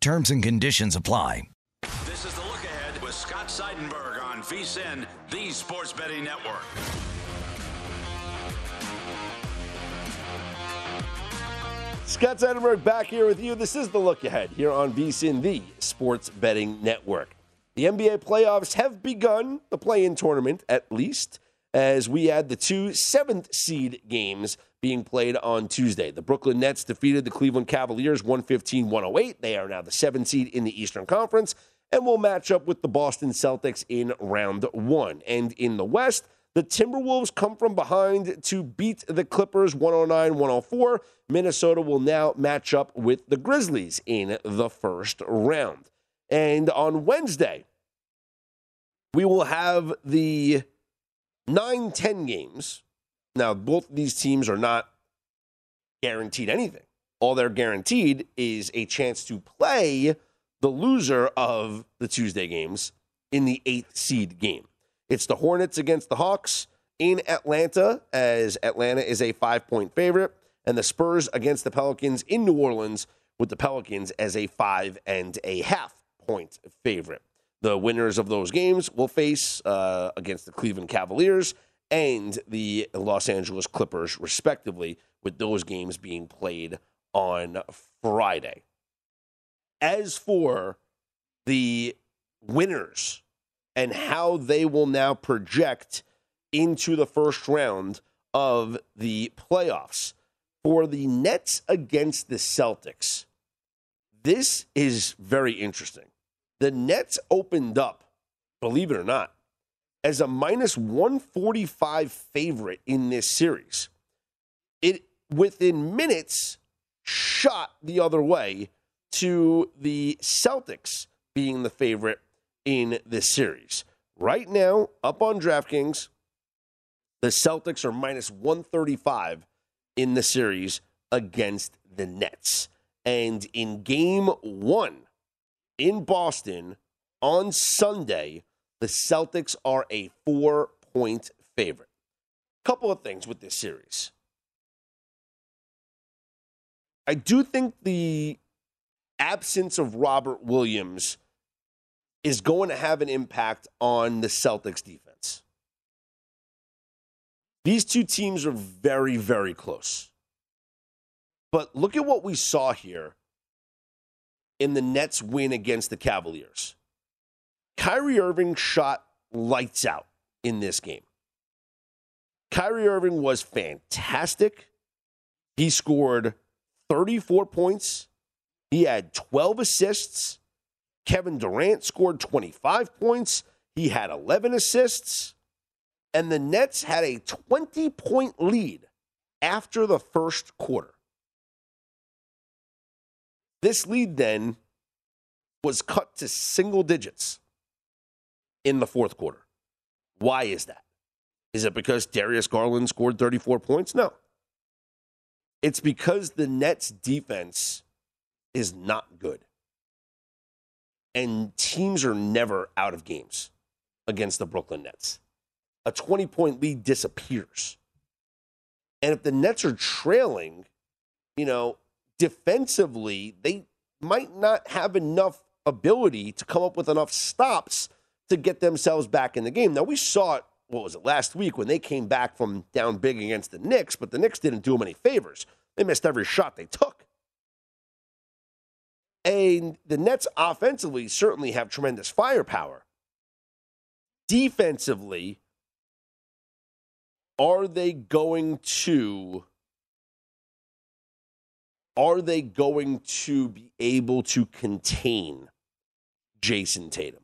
Terms and conditions apply. This is the look ahead with Scott Seidenberg on VSIN, the Sports Betting Network. Scott Seidenberg back here with you. This is the look ahead here on VSIN, the Sports Betting Network. The NBA playoffs have begun, the play in tournament at least, as we had the two seventh seed games being played on Tuesday. The Brooklyn Nets defeated the Cleveland Cavaliers 115 108. They are now the seventh seed in the Eastern Conference and will match up with the Boston Celtics in round one. And in the West, the Timberwolves come from behind to beat the Clippers 109 104. Minnesota will now match up with the Grizzlies in the first round. And on Wednesday, we will have the 9 10 games. Now, both these teams are not guaranteed anything. All they're guaranteed is a chance to play the loser of the Tuesday games in the eighth seed game. It's the Hornets against the Hawks in Atlanta, as Atlanta is a five point favorite, and the Spurs against the Pelicans in New Orleans, with the Pelicans as a five and a half point favorite. The winners of those games will face uh, against the Cleveland Cavaliers and the Los Angeles Clippers, respectively, with those games being played on Friday. As for the winners and how they will now project into the first round of the playoffs, for the Nets against the Celtics, this is very interesting. The Nets opened up, believe it or not, as a minus 145 favorite in this series. It, within minutes, shot the other way to the Celtics being the favorite in this series. Right now, up on DraftKings, the Celtics are minus 135 in the series against the Nets. And in game one in Boston on Sunday, the Celtics are a four point favorite. Couple of things with this series. I do think the absence of Robert Williams is going to have an impact on the Celtics defense. These two teams are very, very close. But look at what we saw here in the Nets win against the Cavaliers. Kyrie Irving shot lights out in this game. Kyrie Irving was fantastic. He scored 34 points. He had 12 assists. Kevin Durant scored 25 points. He had 11 assists. And the Nets had a 20 point lead after the first quarter. This lead then was cut to single digits in the fourth quarter. Why is that? Is it because Darius Garland scored 34 points? No. It's because the Nets defense is not good. And teams are never out of games against the Brooklyn Nets. A 20 point lead disappears. And if the Nets are trailing, you know, defensively, they might not have enough ability to come up with enough stops to get themselves back in the game. Now, we saw it, what was it, last week when they came back from down big against the Knicks, but the Knicks didn't do them any favors. They missed every shot they took. And the Nets offensively certainly have tremendous firepower. Defensively, are they going to are they going to be able to contain Jayson Tatum?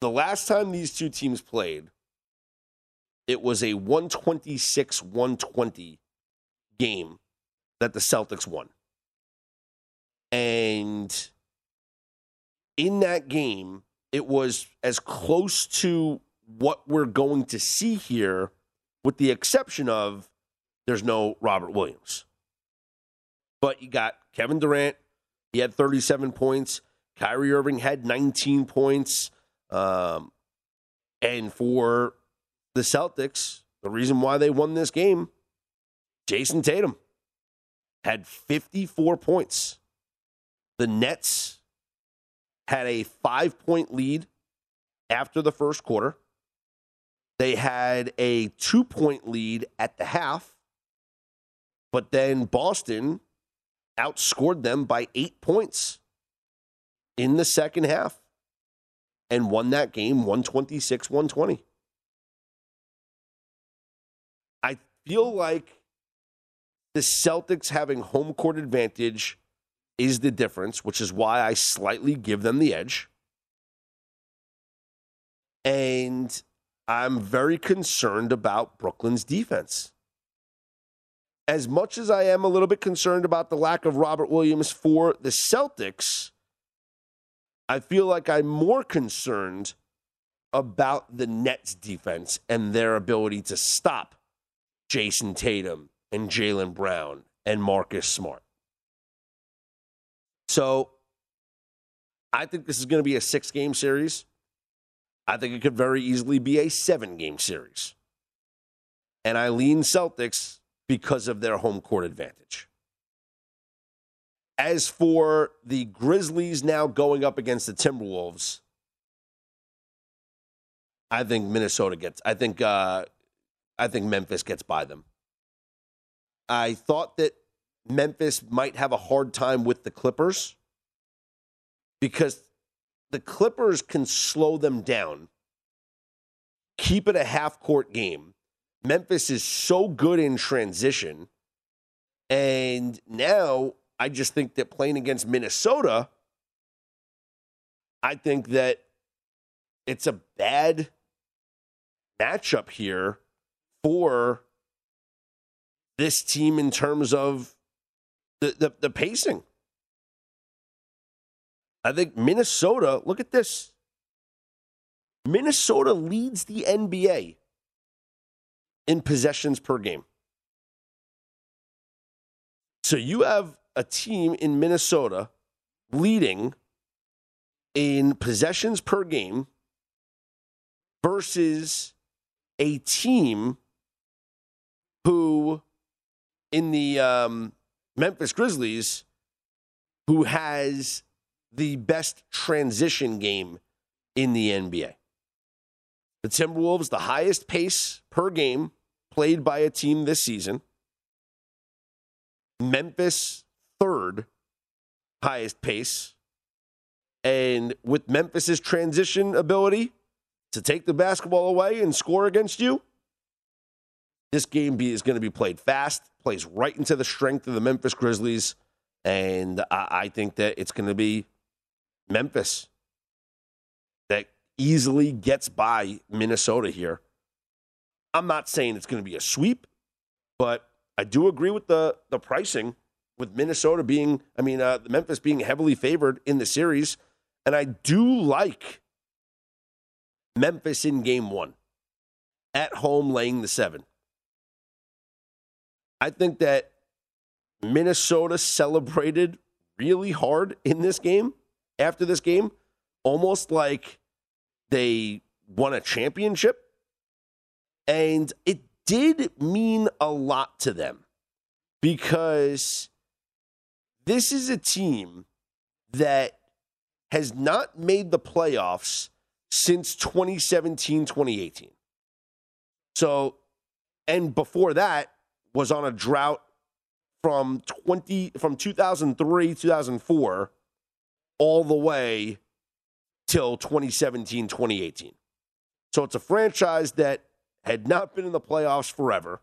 The last time these two teams played, it was a 126 120 game that the Celtics won. And in that game, it was as close to what we're going to see here, with the exception of there's no Robert Williams. But you got Kevin Durant, he had 37 points. Kyrie Irving had 19 points. Um, and for the Celtics, the reason why they won this game, Jayson Tatum had 54 points. The Nets had a five point lead after the first quarter. They had a two point lead at the half, but then Boston outscored them by eight points in the second half and won that game 126 120. I feel like the Celtics having home court advantage is the difference, which is why I slightly give them the edge. And I'm very concerned about Brooklyn's defense. As much as I am a little bit concerned about the lack of Robert Williams for the Celtics, I feel like I'm more concerned about the Nets defense and their ability to stop Jayson Tatum and Jaylen Brown and Marcus Smart. So I think this is going to be a six game series. I think it could very easily be a seven game series. And I lean Celtics because of their home court advantage. As for the Grizzlies now going up against the Timberwolves, I think Minnesota gets. I think. Uh, I think Memphis gets by them. I thought that Memphis might have a hard time with the Clippers because the Clippers can slow them down, keep it a half court game. Memphis is so good in transition. And now I just think that playing against Minnesota, I think that it's a bad matchup here for this team in terms of the, the, the pacing. I think Minnesota, look at this. Minnesota leads the NBA in possessions per game. So you have a team in Minnesota leading in possessions per game versus a team who in the um, Memphis Grizzlies who has the best transition game in the NBA. The Timberwolves, the highest pace per game played by a team this season. Memphis, third highest pace. And with Memphis's transition ability to take the basketball away and score against you, this game is going to be played fast, plays right into the strength of the Memphis Grizzlies. And I, think that it's going to be Memphis easily gets by Minnesota here. I'm not saying it's going to be a sweep, but I do agree with the the pricing with Minnesota being, I mean, uh, Memphis being heavily favored in the series, and I do like Memphis in Game One at home, laying the seven. I think that Minnesota celebrated really hard in this game after this game, almost like they won a championship. And it did mean a lot to them because this is a team that has not made the playoffs since 2017, 2018. So, and before that was on a drought from 20 from 2003, 2004 all the way till 2017, 2018. So it's a franchise that had not been in the playoffs forever,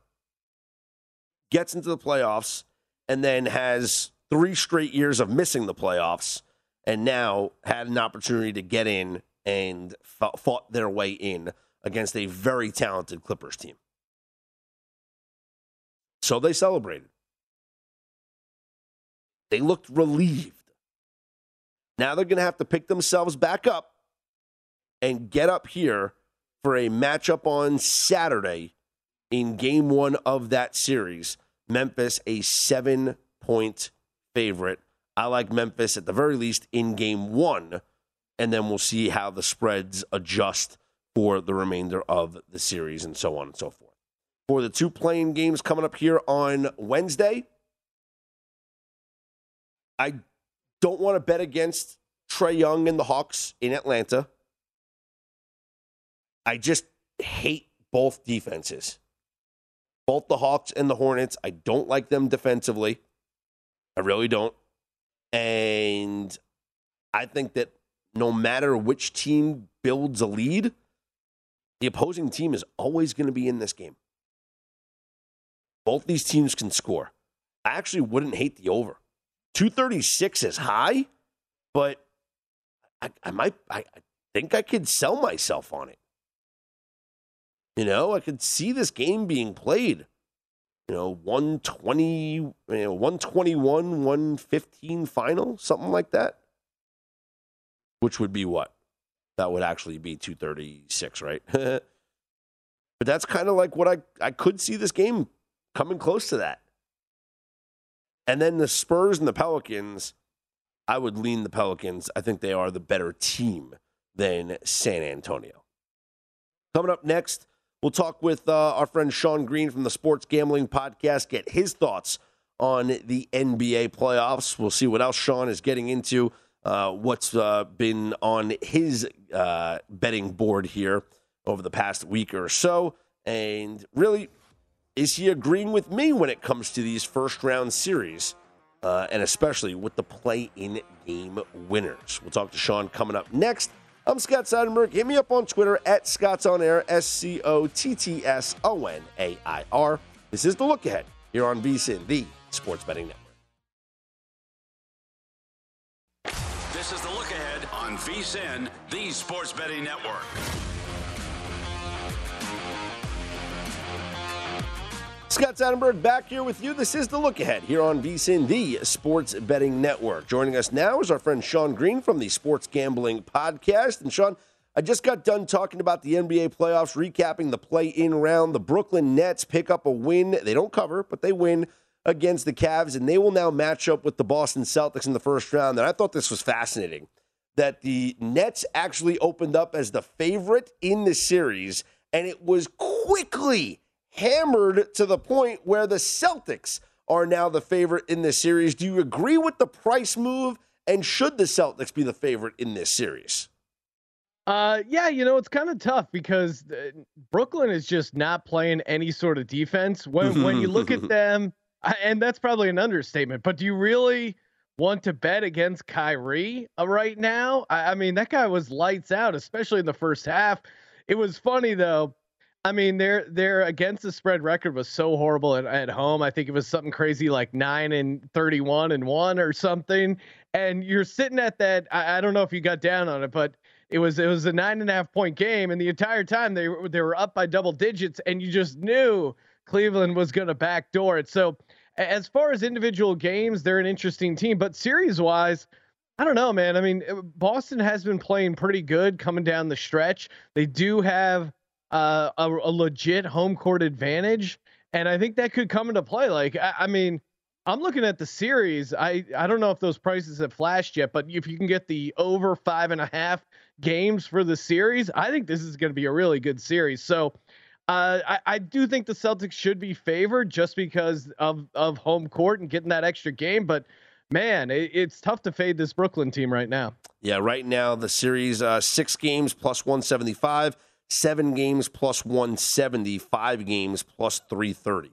gets into the playoffs, and then has three straight years of missing the playoffs, and now had an opportunity to get in and fought their way in against a very talented Clippers team. So they celebrated. They looked relieved Now they're going to have to pick themselves back up and get up here for a matchup on Saturday in game one of that series. Memphis, a seven point favorite. I like Memphis at the very least in game one, and then we'll see how the spreads adjust for the remainder of the series and so on and so forth. For the two playing games coming up here on Wednesday, I don't want to bet against Trae Young and the Hawks in Atlanta. I just hate both defenses. Both the Hawks and the Hornets. I don't like them defensively. I really don't. And I think that no matter which team builds a lead, the opposing team is always going to be in this game. Both these teams can score. I actually wouldn't hate the over. 236 is high, but I, I might I, think I could sell myself on it. You know, I could see this game being played. You know, 120, you know, 121, 115 final, something like that. Which would be what? That would actually be 236, right? but that's kind of like what I, I could see this game coming close to that. And then the Spurs and the Pelicans, I would lean the Pelicans. I think they are the better team than San Antonio. Coming up next, We'll talk with uh, our friend Sean Green from the Sports Gambling Podcast, get his thoughts on the NBA playoffs. We'll see what else Sean is getting into, uh, what's uh, been on his uh, betting board here over the past week or so. And really, is he agreeing with me when it comes to these first round series? Uh, and especially with the play in game winners. We'll talk to Sean coming up next. I'm Scott Seidenberg. Hit me up on Twitter at Scott's On Air, S C O T T S O N A I R. This is the look ahead here on VSIN, the Sports Betting Network. This is the look ahead on VSIN, the Sports Betting Network. Scott Seidenberg back here with you. This is the look ahead here on VSIN, the Sports Betting Network. Joining us now is our friend Sean Green from the Sports Gambling Podcast. And Sean, I just got done talking about the NBA playoffs, recapping the play in round. The Brooklyn Nets pick up a win. They don't cover, but they win against the Cavs, and they will now match up with the Boston Celtics in the first round. And I thought this was fascinating that the Nets actually opened up as the favorite in the series, and it was quickly hammered to the point where the Celtics are now the favorite in this series. Do you agree with the price move? And should the Celtics be the favorite in this series? Uh, yeah, you know, it's kind of tough because uh, Brooklyn is just not playing any sort of defense. When when you look at them, and that's probably an understatement, but do you really want to bet against Kyrie uh, right now? I, I mean, that guy was lights out, especially in the first half. It was funny though I mean, their their against the spread record was so horrible at, at home. I think it was something crazy like nine and thirty-one and one or something. And you're sitting at that. I, I, don't know if you got down on it, but it was it was a nine and a half point game, and the entire time they they were up by double digits, and you just knew Cleveland was going to backdoor it. So as far as individual games, they're an interesting team, but series wise. I don't know, man. I mean, Boston has been playing pretty good coming down the stretch. They do have uh, a, a, legit home court advantage, and I think that could come into play. Like, I, I, mean, I'm looking at the series. I I don't know if those prices have flashed yet, but if you can get the over five and a half games for the series, I think this is going to be a really good series. So. Uh, I, I do think the Celtics should be favored just because of, of home court and getting that extra game, but man, it, it's tough to fade this Brooklyn team right now. Yeah, right now the series uh, six games plus 175 seven games plus 170, five games plus 330.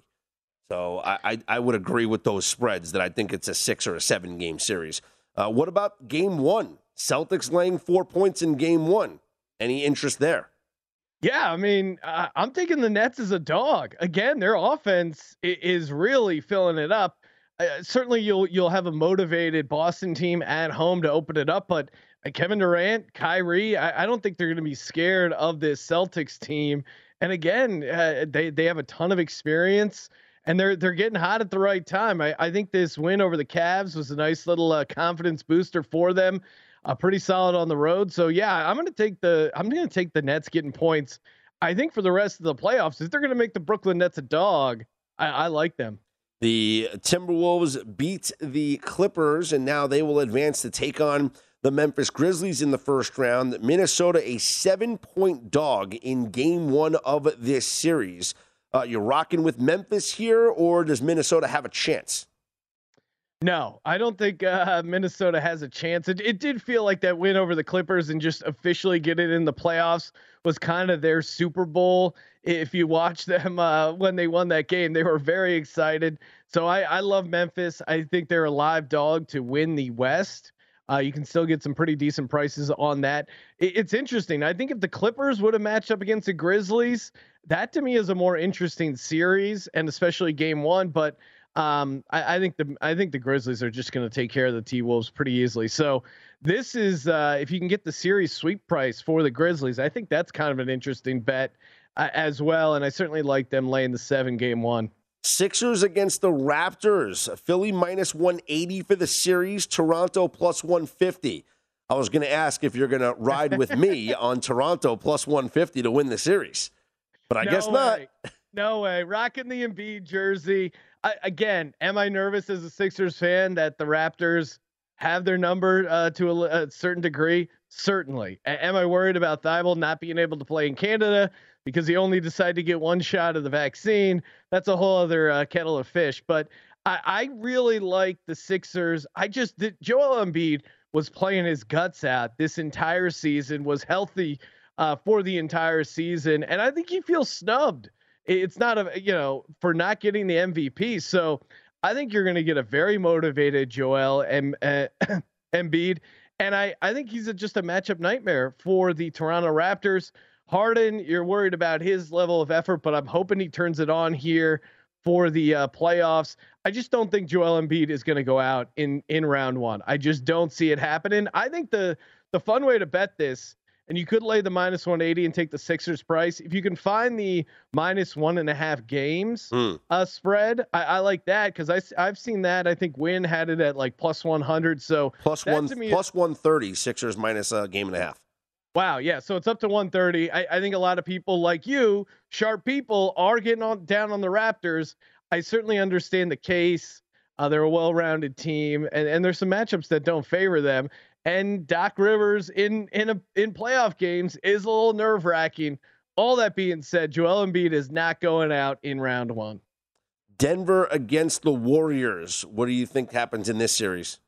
So I, I, I, would agree with those spreads that I think it's a six or a seven game series. Uh, what about game one? Celtics laying four points in game one. Any interest there? Yeah, I mean, uh, I'm taking the Nets as a dog. Again, their offense is really filling it up. Uh, certainly, you'll you'll have a motivated Boston team at home to open it up, but Kevin Durant, Kyrie, I, I don't think they're going to be scared of this Celtics team. And again, uh, they they have a ton of experience. and they're they're getting hot at the right time. I, I think this win over the Cavs was a nice little uh, confidence booster for them. Uh, pretty solid on the road. So yeah, I'm gonna take the I'm gonna take the Nets getting points. I think for the rest of the playoffs, if they're gonna make the Brooklyn Nets a dog, I, I like them. The Timberwolves beat the Clippers, and now they will advance to take on the Memphis Grizzlies in the first round. Minnesota, a seven point dog in game one of this series. Uh, you're rocking with Memphis here, or does Minnesota have a chance? No, I don't think uh, Minnesota has a chance. It, it did feel like that win over the Clippers and just officially get it in the playoffs was kind of their Super Bowl. If you watch them uh, when they won that game, they were very excited. So I, I love Memphis. I think they're a live dog to win the West. Uh, you can still get some pretty decent prices on that. It, it's interesting. I think if the Clippers would have matched up against the Grizzlies, that to me is a more interesting series, and especially game one. But um, I, I, think the I think the Grizzlies are just going to take care of the T Wolves pretty easily. So this is uh, if you can get the series sweep price for the Grizzlies, I think that's kind of an interesting bet uh, as well. And I certainly like them laying the seven game one. Sixers against the Raptors. Philly minus 180 for the series. Toronto plus 150. I was going to ask if you're going to ride with me on Toronto plus 150 to win the series, but I no guess way. not. No way. Rocking the Embiid jersey. I, again, am I nervous as a Sixers fan that the Raptors have their number uh, to a, a, certain degree? Certainly. A- am I worried about Thybulle not being able to play in Canada because he only decided to get one shot of the vaccine? That's a whole other uh, kettle of fish. But I, I really like the Sixers. I just did, Joel Embiid was playing his guts out this entire season, was healthy uh, for the entire season, and I think he feels snubbed. It's not a you know for not getting the MVP. So I think you're going to get a very motivated Joel and uh, Embiid, and I I think he's a, just a matchup nightmare for the Toronto Raptors. Harden, you're worried about his level of effort, but I'm hoping he turns it on here for the uh, playoffs. I just don't think Joel Embiid is going to go out in in round one. I just don't see it happening. I think the the fun way to bet this and you could lay the minus 180 and take the Sixers price. If you can find the minus one and a half games mm. uh, spread, I, I like that because I I've seen that. I think Wynn had it at like plus 100. So plus one plus 130 Sixers minus a game and a half. Wow, yeah. So it's up to 130. I, I think a lot of people like you, sharp people, are getting on down on the Raptors. I certainly understand the case. Uh, they're a well-rounded team, and, and there's some matchups that don't favor them and Doc Rivers in in a in playoff games is a little nerve wracking. All that being said, Joel Embiid is not going out in round one. Denver against the Warriors. What do you think happens in this series?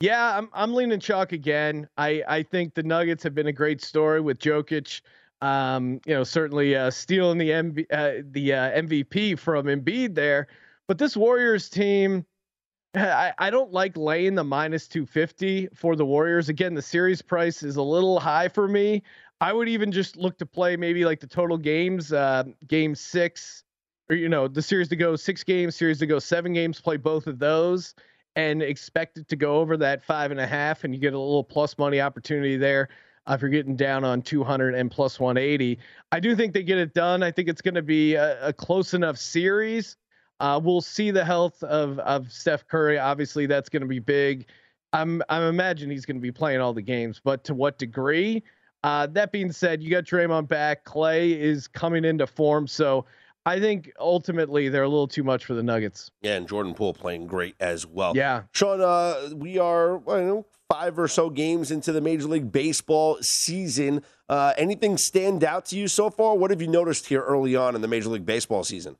Yeah, I'm I'm leaning chalk again. I I think the Nuggets have been a great story with Jokic. Um, you know, certainly uh, stealing the MV, uh, the uh, MVP from Embiid there, but this Warriors team I, I don't like laying the minus 250 for the Warriors. Again, the series price is a little high for me. I would even just look to play maybe like the total games, uh, game six, or you know, the series to go six games, series to go seven games, play both of those and expect it to go over that five and a half, and you get a little plus money opportunity there. Uh, if you're getting down on 200 and plus 180, I do think they get it done. I think it's going to be a, a close enough series uh, we'll see the health of of Steph Curry. Obviously, that's going to be big. I'm I'm imagining he's going to be playing all the games, but to what degree? Uh, that being said, you got Draymond back. Clay is coming into form, so I think ultimately they're a little too much for the Nuggets. Yeah, and Jordan Poole playing great as well. Yeah, Sean, uh, we are I don't know five or so games into the Major League Baseball season. Uh, anything stand out to you so far? What have you noticed here early on in the Major League Baseball season?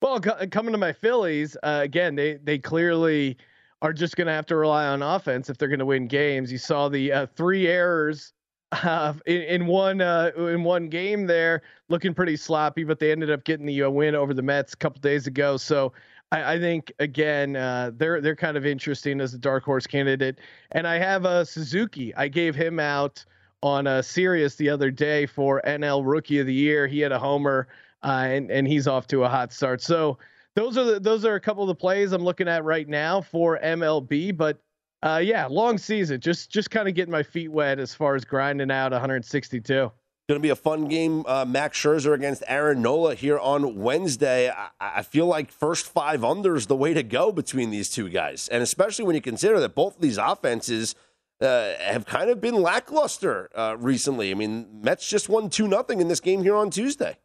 Well, coming to my Phillies uh, again, they they clearly are just going to have to rely on offense if they're going to win games. You saw the uh, three errors uh, in, in, one uh, in one game there, looking pretty sloppy, but they ended up getting the uh, win over the Mets a couple days ago. So I, I think again uh, they're they're kind of interesting as a dark horse candidate. And I have a Suzuki. I gave him out on a Sirius the other day for NL Rookie of the Year. He had a homer uh, and and he's off to a hot start. So those are the, those are a couple of the plays I'm looking at right now for MLB. But uh, yeah, long season. Just just kind of getting my feet wet as far as grinding out 162. Going to be a fun game. Uh, Max Scherzer against Aaron Nola here on Wednesday. I, I feel like first five under is the way to go between these two guys, and especially when you consider that both of these offenses uh, have kind of been lackluster uh, recently. I mean, Mets just won two nothing in this game here on Tuesday.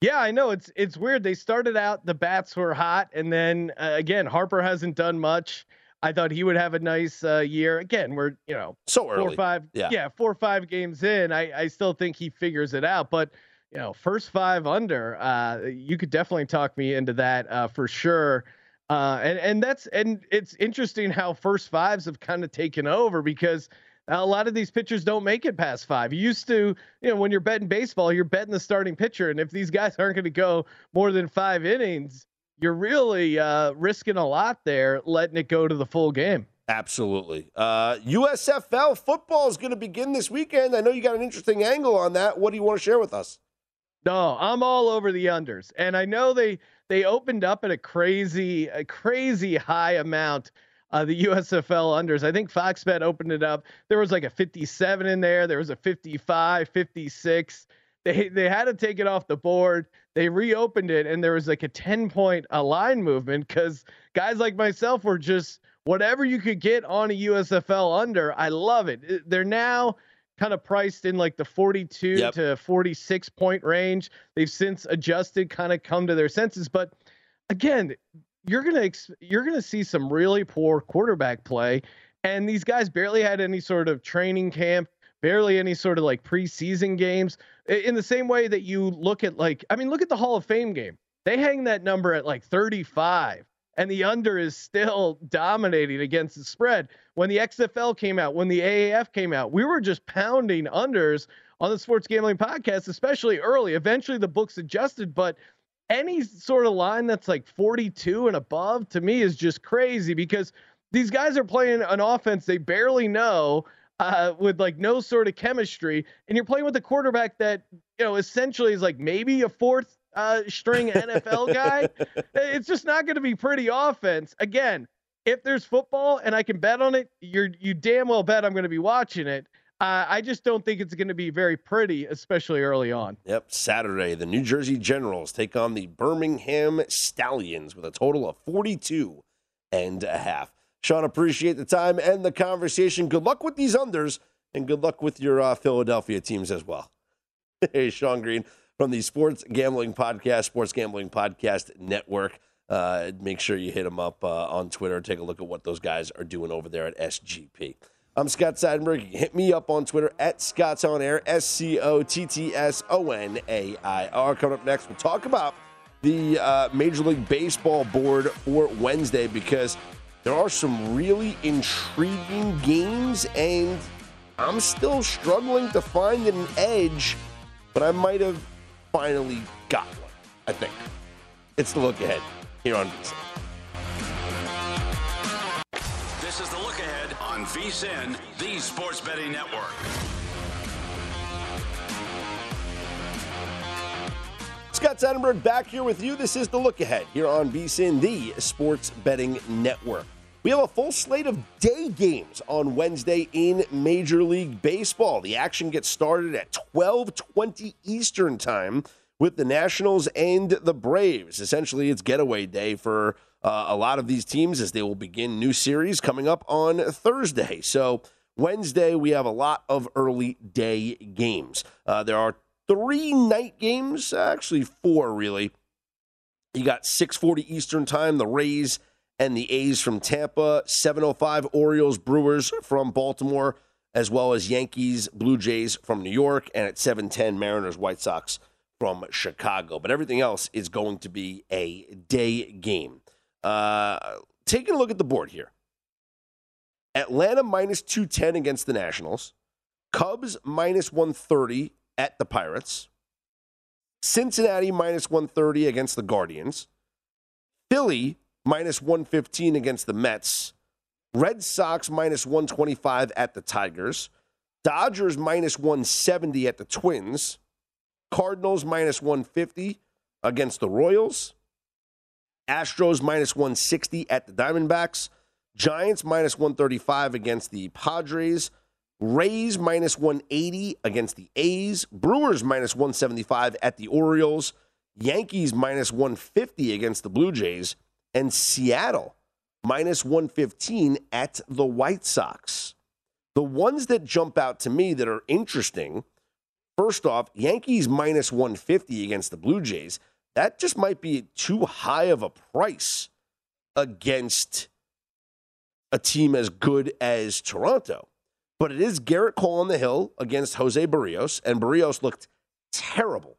Yeah, I know it's it's weird. They started out the bats were hot, and then uh, again Harper hasn't done much. I thought he would have a nice uh, year. Again, we're you know so early, four or five, yeah. yeah, four or five games in. I I still think he figures it out, but you know, first five under, uh, you could definitely talk me into that uh, for sure. Uh, and and that's and it's interesting how first fives have kind of taken over because a lot of these pitchers don't make it past five. You used to, you know, when you're betting baseball, you're betting the starting pitcher, and if these guys aren't going to go more than five innings, you're really uh, risking a lot there, letting it go to the full game. Absolutely. Uh, USFL football is going to begin this weekend. I know you got an interesting angle on that. What do you want to share with us? No, I'm all over the unders, and I know they they opened up at a crazy, a crazy high amount. Uh, the USFL unders. I think Fox Bet opened it up. There was like a 57 in there. There was a 55, 56. They they had to take it off the board. They reopened it, and there was like a 10 point a line movement because guys like myself were just whatever you could get on a USFL under. I love it. Uh, they're now kind of priced in like the 42 yep. to 46 point range. They've since adjusted, kind of come to their senses, but again, you're going to you're going to see some really poor quarterback play and these guys barely had any sort of training camp, barely any sort of like preseason games. In the same way that you look at like I mean, look at the Hall of Fame game. They hang that number at like 35 and the under is still dominating against the spread. When the XFL came out, when the AAF came out, we were just pounding unders on the sports gambling podcast, especially early. Eventually, the books adjusted, but any sort of line that's like 42 and above to me is just crazy because these guys are playing an offense they barely know uh, with like no sort of chemistry, and you're playing with a quarterback that you know essentially is like maybe a fourth uh, string NFL guy. it's just not going to be pretty offense. Again, if there's football and I can bet on it, you're you damn well bet I'm going to be watching it. Uh, I just don't think it's going to be very pretty, especially early on. Yep. Saturday, the New Jersey Generals take on the Birmingham Stallions with a total of 42 and a half. Sean, appreciate the time and the conversation. Good luck with these unders, and good luck with your uh, Philadelphia teams as well. hey, Sean Green from the Sports Gambling Podcast, Sports Gambling Podcast Network. Uh, make sure you hit them up uh, on Twitter. Take a look at what those guys are doing over there at SGP. I'm Scott Seidenberg. Hit me up on Twitter at Scott's On Air, S C O T T S O N A I R. Coming up next, we'll talk about the uh, Major League Baseball board for Wednesday because there are some really intriguing games, and I'm still struggling to find an edge, but I might have finally got one, I think. It's the look ahead here on VSIN. This is the look ahead on VSIN, the sports betting network. Scott Seidenberg back here with you. This is the look ahead here on VSIN, the sports betting network. We have a full slate of day games on Wednesday in Major League Baseball. The action gets started at 12:20 Eastern Time with the Nationals and the Braves. Essentially, it's getaway day for uh, a lot of these teams as they will begin new series coming up on Thursday. So Wednesday we have a lot of early day games. Uh, there are three night games, actually four really. You got 6:40 Eastern Time, the Rays and the A's from Tampa, 705 Orioles Brewers from Baltimore, as well as Yankees Blue Jays from New York, and at 710 Mariners White Sox from Chicago. But everything else is going to be a day game. Uh, taking a look at the board here. Atlanta minus 210 against the Nationals, Cubs minus 130 at the Pirates, Cincinnati minus 130 against the Guardians, Philly minus 115 against the Mets. Red Sox minus 125 at the Tigers. Dodgers minus 170 at the Twins. Cardinals minus 150 against the Royals. Astros minus 160 at the Diamondbacks. Giants minus 135 against the Padres. Rays minus 180 against the A's. Brewers minus 175 at the Orioles. Yankees minus 150 against the Blue Jays. And Seattle minus 115 at the White Sox. The ones that jump out to me that are interesting first off, Yankees minus 150 against the Blue Jays. That just might be too high of a price against a team as good as Toronto. But it is Gerrit Cole on the hill against Jose Berrios, and Berrios looked terrible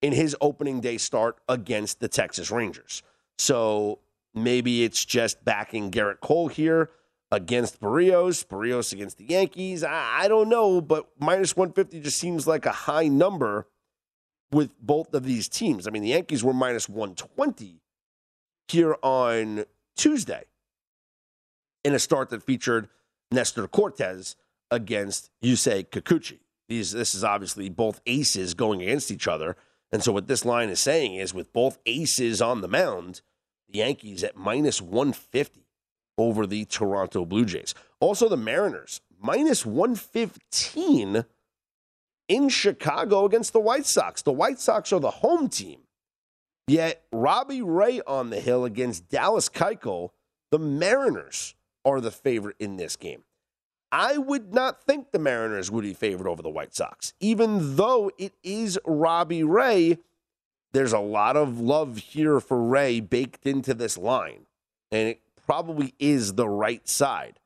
in his opening day start against the Texas Rangers. So maybe it's just backing Gerrit Cole here against Berrios, Berrios against the Yankees. I, I don't know, but minus 150 just seems like a high number with both of these teams. I mean, the Yankees were minus 120 here on Tuesday in a start that featured Nestor Cortes against Yusei Kikuchi. These, this is obviously both aces going against each other. And so what this line is saying is with both aces on the mound, the Yankees at minus 150 over the Toronto Blue Jays. Also the Mariners, minus 115 in Chicago against the White Sox. The White Sox are the home team. Yet Robbie Ray on the hill against Dallas Keuchel, the Mariners are the favorite in this game. I would not think the Mariners would be favored over the White Sox, even though it is Robbie Ray. There's a lot of love here for Ray baked into this line, and it probably is the right side.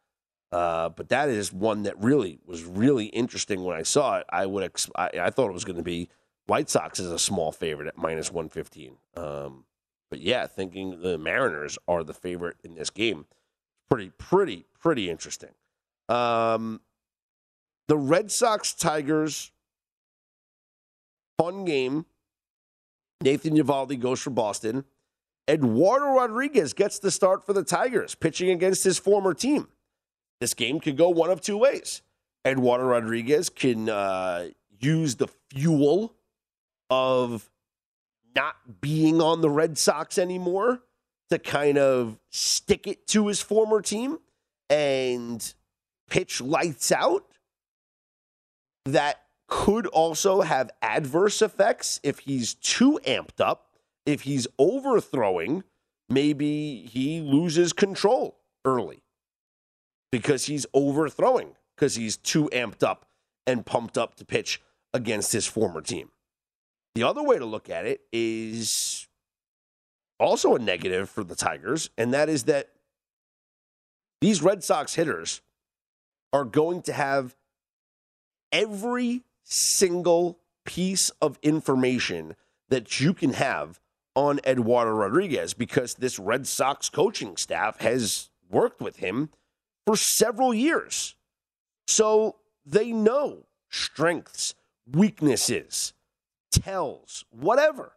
Uh, but that is one that really was really interesting when I saw it. I would ex- I, I thought it was going to be White Sox as a small favorite at minus one fifteen. Um, but yeah, thinking the Mariners are the favorite in this game, pretty pretty pretty interesting. Um, the Red Sox Tigers fun game. Nathan Eovaldi goes for Boston. Eduardo Rodriguez gets the start for the Tigers, pitching against his former team. This game could go one of two ways. Eduardo Rodriguez can uh, use the fuel of not being on the Red Sox anymore to kind of stick it to his former team and pitch lights out. That could also have adverse effects if he's too amped up if he's overthrowing, maybe he loses control early because he's overthrowing because he's too amped up and pumped up to pitch against his former team. The other way to look at it is also a negative for the Tigers, and that is that these Red Sox hitters are going to have every single piece of information that you can have on Eduardo Rodriguez because this Red Sox coaching staff has worked with him for several years. So they know strengths, weaknesses, tells, whatever.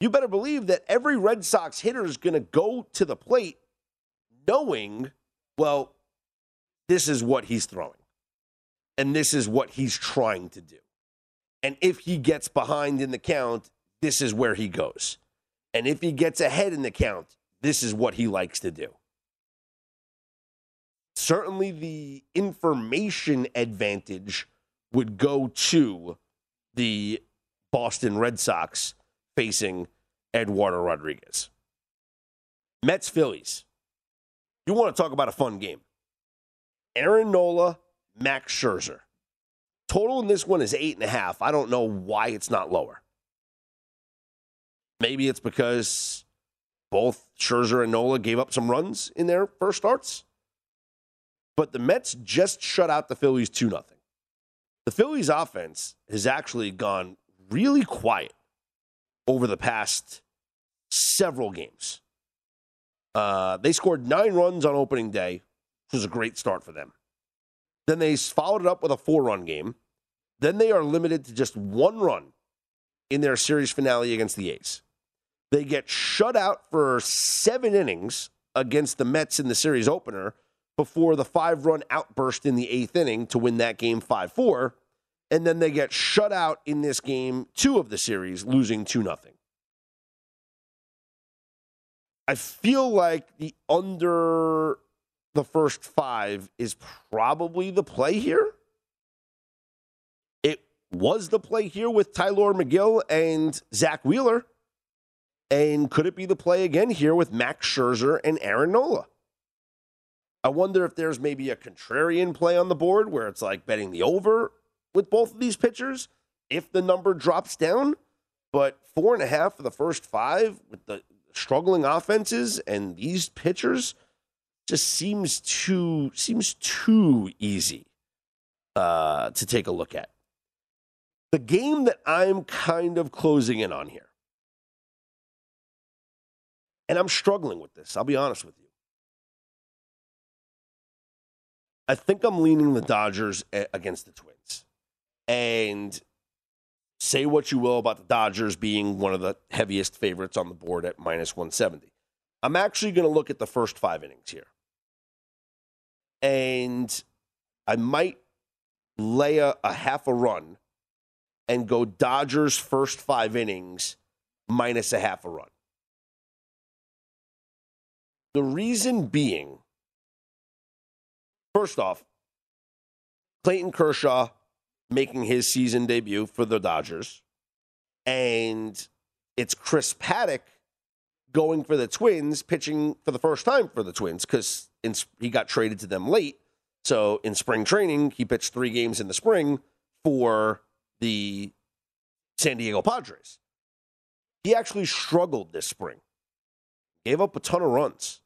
You better believe that every Red Sox hitter is going to go to the plate knowing, well, this is what he's throwing. And this is what he's trying to do. And if he gets behind in the count, this is where he goes. And if he gets ahead in the count, this is what he likes to do. Certainly, the information advantage would go to the Boston Red Sox facing Eduardo Rodriguez. Mets Phillies. You want to talk about a fun game. Aaron Nola, Max Scherzer. Total in this one is eight and a half. I don't know why it's not lower. Maybe it's because both Scherzer and Nola gave up some runs in their first starts. But the Mets just shut out the Phillies 2 0. The Phillies offense has actually gone really quiet over the past several games. Uh, they scored nine runs on opening day, which was a great start for them. Then they followed it up with a four run game. Then they are limited to just one run in their series finale against the A's. They get shut out for seven innings against the Mets in the series opener before the five run outburst in the eighth inning to win that game 5 4. And then they get shut out in this game two of the series, losing 2 0. I feel like the under the first five is probably the play here. It was the play here with Tylor Megill and Zack Wheeler. And could it be the play again here with Max Scherzer and Aaron Nola? I wonder if there's maybe a contrarian play on the board where it's like betting the over with both of these pitchers if the number drops down. But four and a half for the first five with the struggling offenses and these pitchers just seems too seems too easy uh, to take a look at. The game that I'm kind of closing in on here, and I'm struggling with this. I'll be honest with you. I think I'm leaning the Dodgers against the Twins. And say what you will about the Dodgers being one of the heaviest favorites on the board at minus 170. I'm actually going to look at the first five innings here. And I might lay a, a half a run and go Dodgers first five innings minus a half a run. The reason being First off, Clayton Kershaw making his season debut for the Dodgers, and it's Chris Paddack going for the Twins, pitching for the first time for the Twins because he got traded to them late. So in spring training, he pitched three games in the spring for the San Diego Padres. He actually struggled this spring, gave up a ton of runs.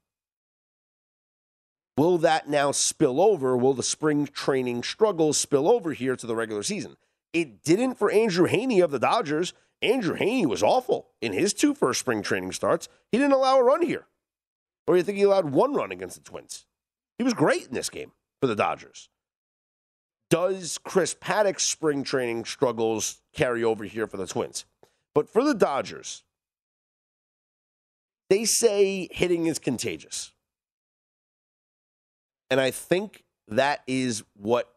Will that now spill over? Will the spring training struggles spill over here to the regular season? It didn't for Andrew Heaney of the Dodgers. Andrew Heaney was awful in his two first spring training starts. He didn't allow a run here. Or you think he allowed one run against the Twins? He was great in this game for the Dodgers. Does Chris Paddack's spring training struggles carry over here for the Twins? But for the Dodgers, they say hitting is contagious. And I think that is what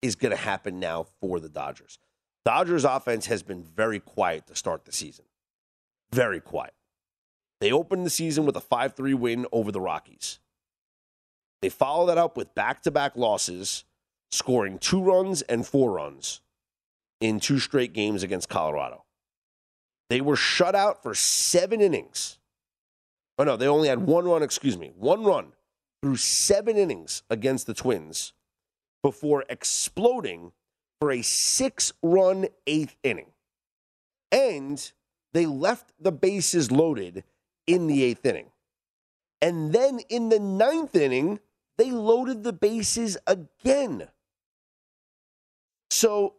is going to happen now for the Dodgers. Dodgers offense has been very quiet to start the season. Very quiet. They opened the season with a 5 3 win over the Rockies. They follow that up with back to back losses, scoring two runs and four runs in two straight games against Colorado. They were shut out for seven innings. Oh, no, they only had one run, excuse me, one run through seven innings against the Twins before exploding for a six run eighth inning. And they left the bases loaded in the eighth inning. And then in the ninth inning, they loaded the bases again. So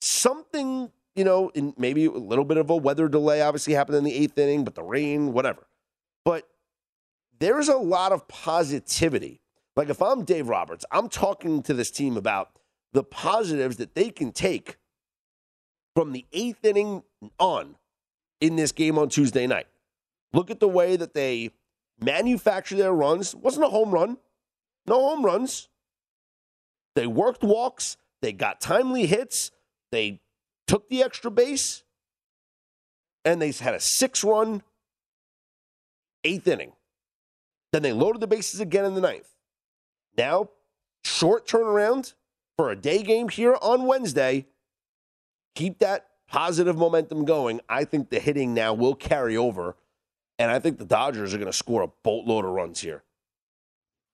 something, you know, maybe a little bit of a weather delay obviously happened in the eighth inning, but the rain, whatever. But there's a lot of positivity. Like if I'm Dave Roberts, I'm talking to this team about the positives that they can take from the eighth inning on in this game on Tuesday night. Look at the way that they manufacture their runs. Wasn't a home run, no home runs. They worked walks, they got timely hits, they took the extra base, and they had a six run eighth inning. Then they loaded the bases again in the ninth. Now, short turnaround for a day game here on Wednesday. Keep that positive momentum going. I think the hitting now will carry over, and I think the Dodgers are going to score a boatload of runs here.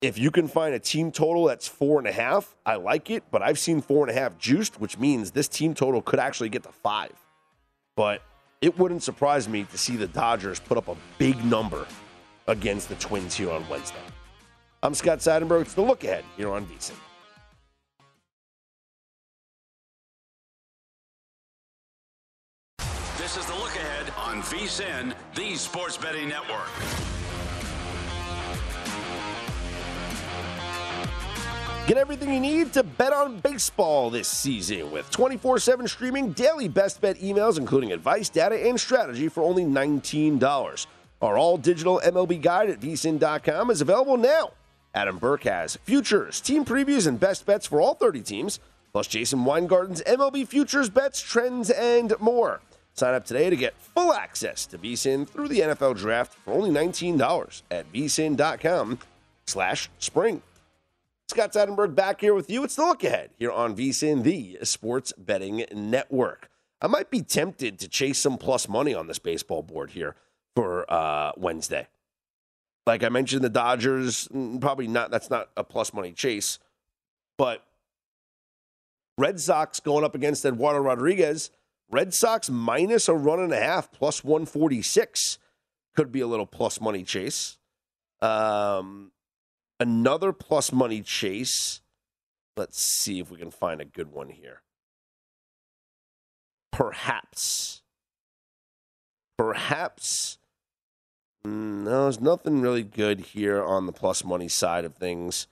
If you can find a team total that's four and a half, I like it, but I've seen four and a half juiced, which means this team total could actually get to five. But it wouldn't surprise me to see the Dodgers put up a big number against the Twins here on Wednesday. I'm Scott Seidenberg. It's the look ahead here on VSIN. This is the look VSIN, the sports betting network. Get everything you need to bet on baseball this season with 24 7 streaming, daily best bet emails, including advice, data, and strategy for only $19. Our all digital MLB guide at vsin.com is available now. Adam Burke has futures, team previews, and best bets for all 30 teams, plus Jason Weingarten's MLB futures, bets, trends, and more. Sign up today to get full access to VSIN through the NFL draft for only $19 at vsin.com slash spring. Scott Seidenberg back here with you. It's the look ahead here on VSIN, the sports betting network. I might be tempted to chase some plus money on this baseball board here for uh, Wednesday. Like I mentioned, the Dodgers, mm, probably not, that's not a plus money chase, but Red Sox going up against Eduardo Rodriguez. Red Sox minus a run and a half, plus 146. Could be a little plus money chase. Um, another plus money chase. Let's see if we can find a good one here. Perhaps. Perhaps. Mm, no, there's nothing really good here on the plus money side of things.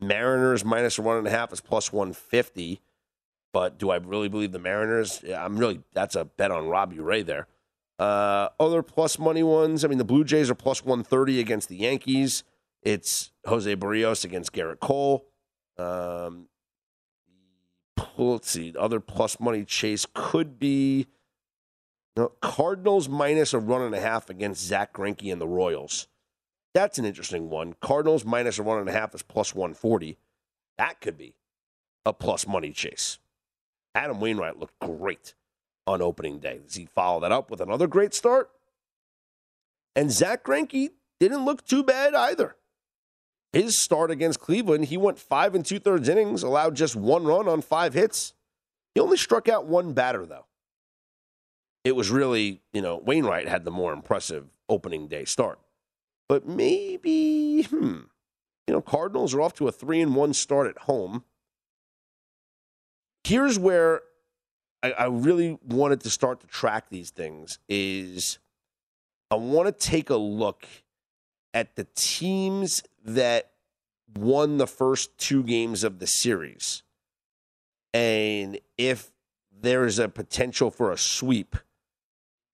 Mariners minus one and a half is plus 150. But do I really believe the Mariners? I'm really, that's a bet on Robbie Ray there. Uh, other plus money ones. I mean, the Blue Jays are plus 130 against the Yankees. It's Jose Berrios against Gerrit Cole. Um, let's see. Other plus money chase could be no, Cardinals minus a run and a half against Zack Greinke and the Royals. That's an interesting one. Cardinals minus a run and a half is plus 140. That could be a plus money chase. Adam Wainwright looked great on opening day. Does he follow that up with another great start? And Zack Greinke didn't look too bad either. His start against Cleveland, he went five and two thirds innings, allowed just one run on five hits. He only struck out one batter, though. It was really, you know, Wainwright had the more impressive opening day start. But maybe, hmm, you know, Cardinals are off to a three and one start at home. Here's where I, I really wanted to start to track these things is I want to take a look at the teams that won the first two games of the series. And if there is a potential for a sweep,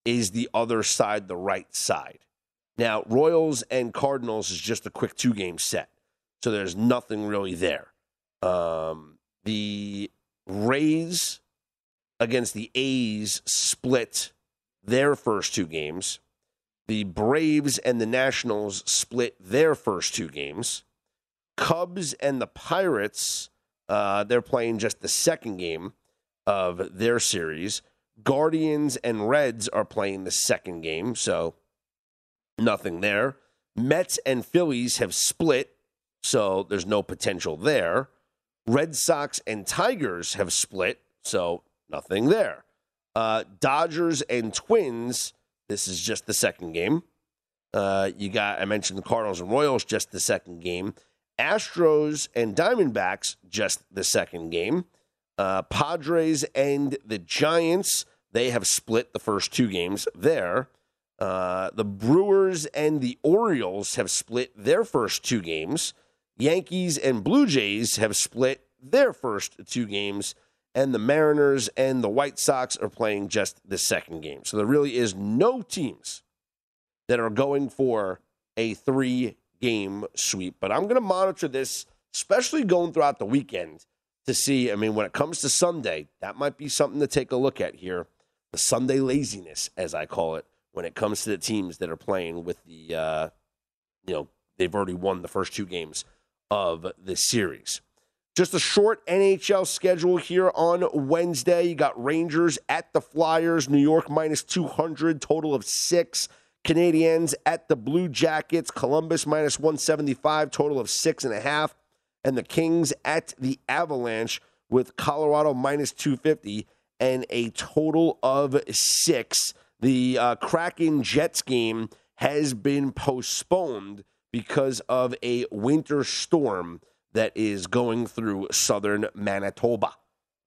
is the other side the right side? Now, Royals and Cardinals is just a quick two game set. So there's nothing really there. Um, the Rays against the A's split their first two games. The Braves and the Nationals split their first two games. Cubs and the Pirates, uh, they're playing just the second game of their series. Guardians and Reds are playing the second game, so nothing there. Mets and Phillies have split, so there's no potential there. Red Sox and Tigers have split, so nothing there. Uh, Dodgers and Twins this is just the second game. Uh, you got, I mentioned the Cardinals and Royals, just the second game. Astros and Diamondbacks, just the second game. Uh, Padres and the Giants, they have split the first two games there. Uh, the Brewers and the Orioles have split their first two games. Yankees and Blue Jays have split their first two games and the Mariners and the White Sox are playing just the second game. So there really is no teams that are going for a three game sweep. But I'm going to monitor this, especially going throughout the weekend, to see. I mean, when it comes to Sunday, that might be something to take a look at here. The Sunday laziness, as I call it, when it comes to the teams that are playing with the, uh, you know, they've already won the first two games of the series. Just a short NHL schedule here on Wednesday. You got Rangers at the Flyers, New York minus 200, total of six. Canadiens at the Blue Jackets, Columbus minus 175, total of six and a half. And the Kings at the Avalanche with Colorado minus 250 and a total of six. The uh, Kraken Jets game has been postponed because of a winter storm that is going through southern Manitoba.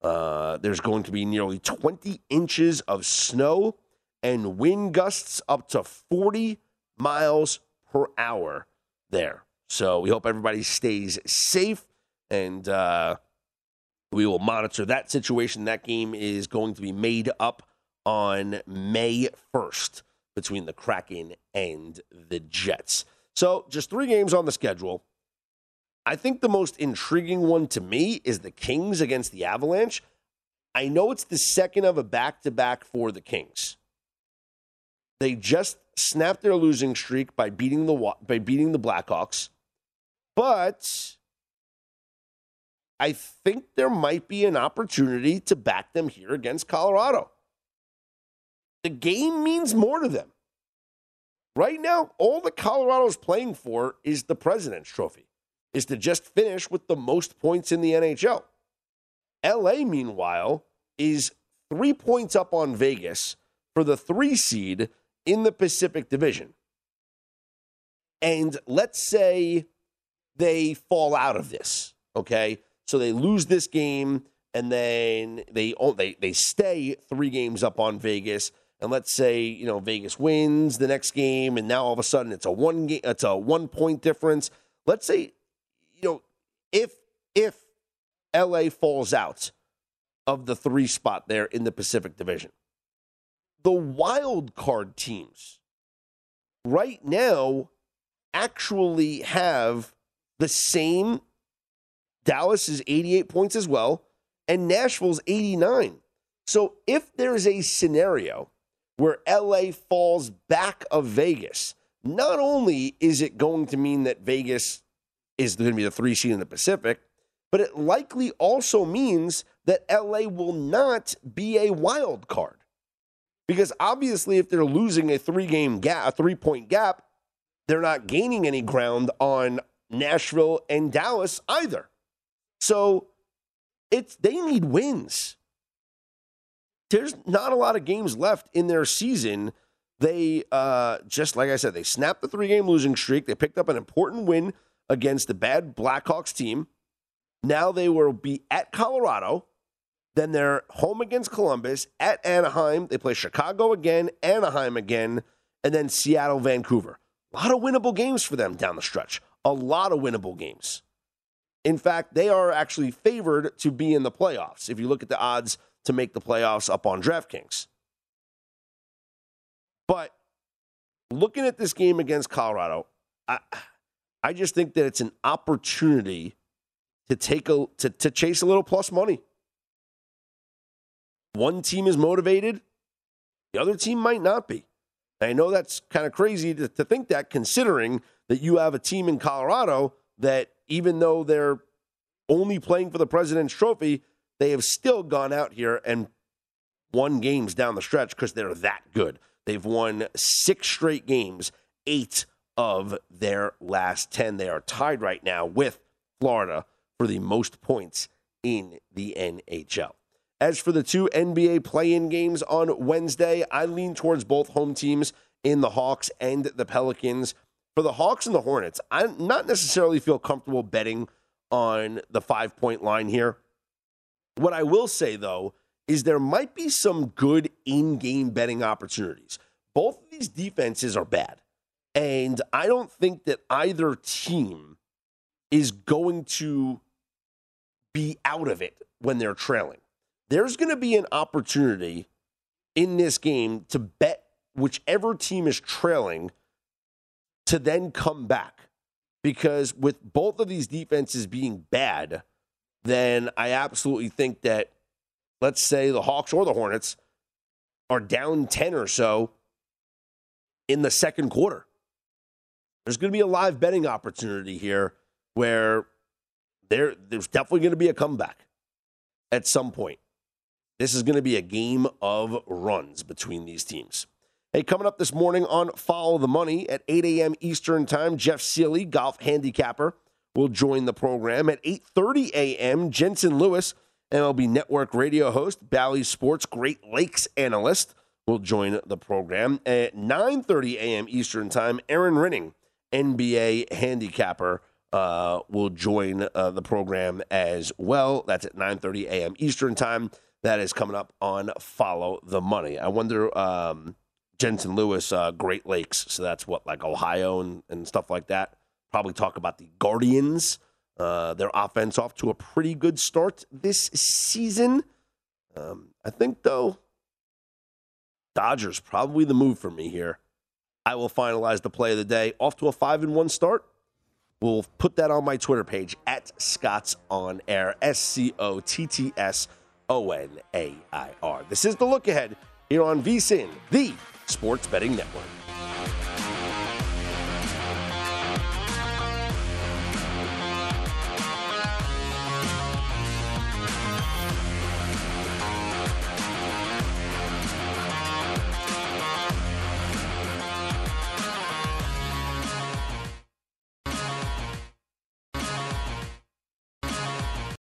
Uh, there's going to be nearly 20 inches of snow and wind gusts up to 40 miles per hour there. So we hope everybody stays safe and uh, we will monitor that situation. That game is going to be made up on May 1st between the Kraken and the Jets. So just three games on the schedule. I think the most intriguing one to me is the Kings against the Avalanche. I know it's the second of a back to back for the Kings. They just snapped their losing streak by beating the by beating the Blackhawks. But I think there might be an opportunity to back them here against Colorado. The game means more to them. Right now, all that Colorado's playing for is the President's Trophy, is to just finish with the most points in the NHL. LA, meanwhile, is three points up on Vegas for the three seed in the Pacific Division. And let's say they fall out of this, okay? So they lose this game and then they they they stay 3 games up on Vegas and let's say, you know, Vegas wins the next game and now all of a sudden it's a one game it's a 1 point difference. Let's say you know, if if LA falls out of the 3 spot there in the Pacific Division. The wild card teams right now actually have the same Dallas is 88 points as well, and Nashville's 89. So if there's a scenario where LA falls back of Vegas, not only is it going to mean that Vegas is going to be the three seed in the Pacific, but it likely also means that LA will not be a wild card. Because obviously, if they're losing a three game gap, a three point gap, they're not gaining any ground on Nashville and Dallas either. So it's they need wins. There's not a lot of games left in their season. They uh, just like I said, they snapped the three game losing streak. They picked up an important win against the bad Blackhawks team. Now they will be at Colorado. Then they're home against Columbus, at Anaheim. They play Chicago again, Anaheim again, and then Seattle, Vancouver. A lot of winnable games for them down the stretch. A lot of winnable games. In fact, they are actually favored to be in the playoffs if you look at the odds to make the playoffs up on DraftKings. But looking at this game against Colorado, I, I just think that it's an opportunity to take a to, to chase a little plus money. One team is motivated, the other team might not be. I know that's kind of crazy to, to think that, considering that you have a team in Colorado that even though they're only playing for the President's Trophy, they have still gone out here and won games down the stretch because they're that good. They've won six straight games, eight of their last 10. They are tied right now with Florida for the most points in the NHL. As for the two NBA play in games on Wednesday, I lean towards both home teams in the Hawks and the Pelicans for the Hawks and the Hornets, I am not necessarily feel comfortable betting on the five point line here. What I will say, though, is there might be some good in game betting opportunities. Both of these defenses are bad. And I don't think that either team is going to be out of it when they're trailing. There's going to be an opportunity in this game to bet whichever team is trailing to then come back. Because with both of these defenses being bad, then I absolutely think that, let's say the Hawks or the Hornets are down 10 or so in the second quarter. There's going to be a live betting opportunity here where there, there's definitely going to be a comeback at some point. This is going to be a game of runs between these teams. Hey, coming up this morning on Follow the Money at 8 a.m. Eastern Time, Jeff Seely, golf handicapper, will join the program. At 8.30 a.m., Jensen Lewis, MLB Network radio host, Bally Sports Great Lakes analyst, will join the program. At 9.30 a.m. Eastern Time, Aaron Rinning, NBA handicapper, uh, will join uh, the program as well. That's at 9.30 a.m. Eastern Time. That is coming up on Follow the Money. I wonder... Um, Jensen Lewis, uh, Great Lakes. So that's what, like Ohio and, and stuff like that. Probably talk about the Guardians. Uh, their offense off to a pretty good start this season. Um, I think, though, Dodgers probably the move for me here. I will finalize the play of the day. Off to a five and one start. We'll put that on my Twitter page at Scott's On Air. S C O T T S O N A I R. This is the look ahead here on VSIN, the Sports Betting Network.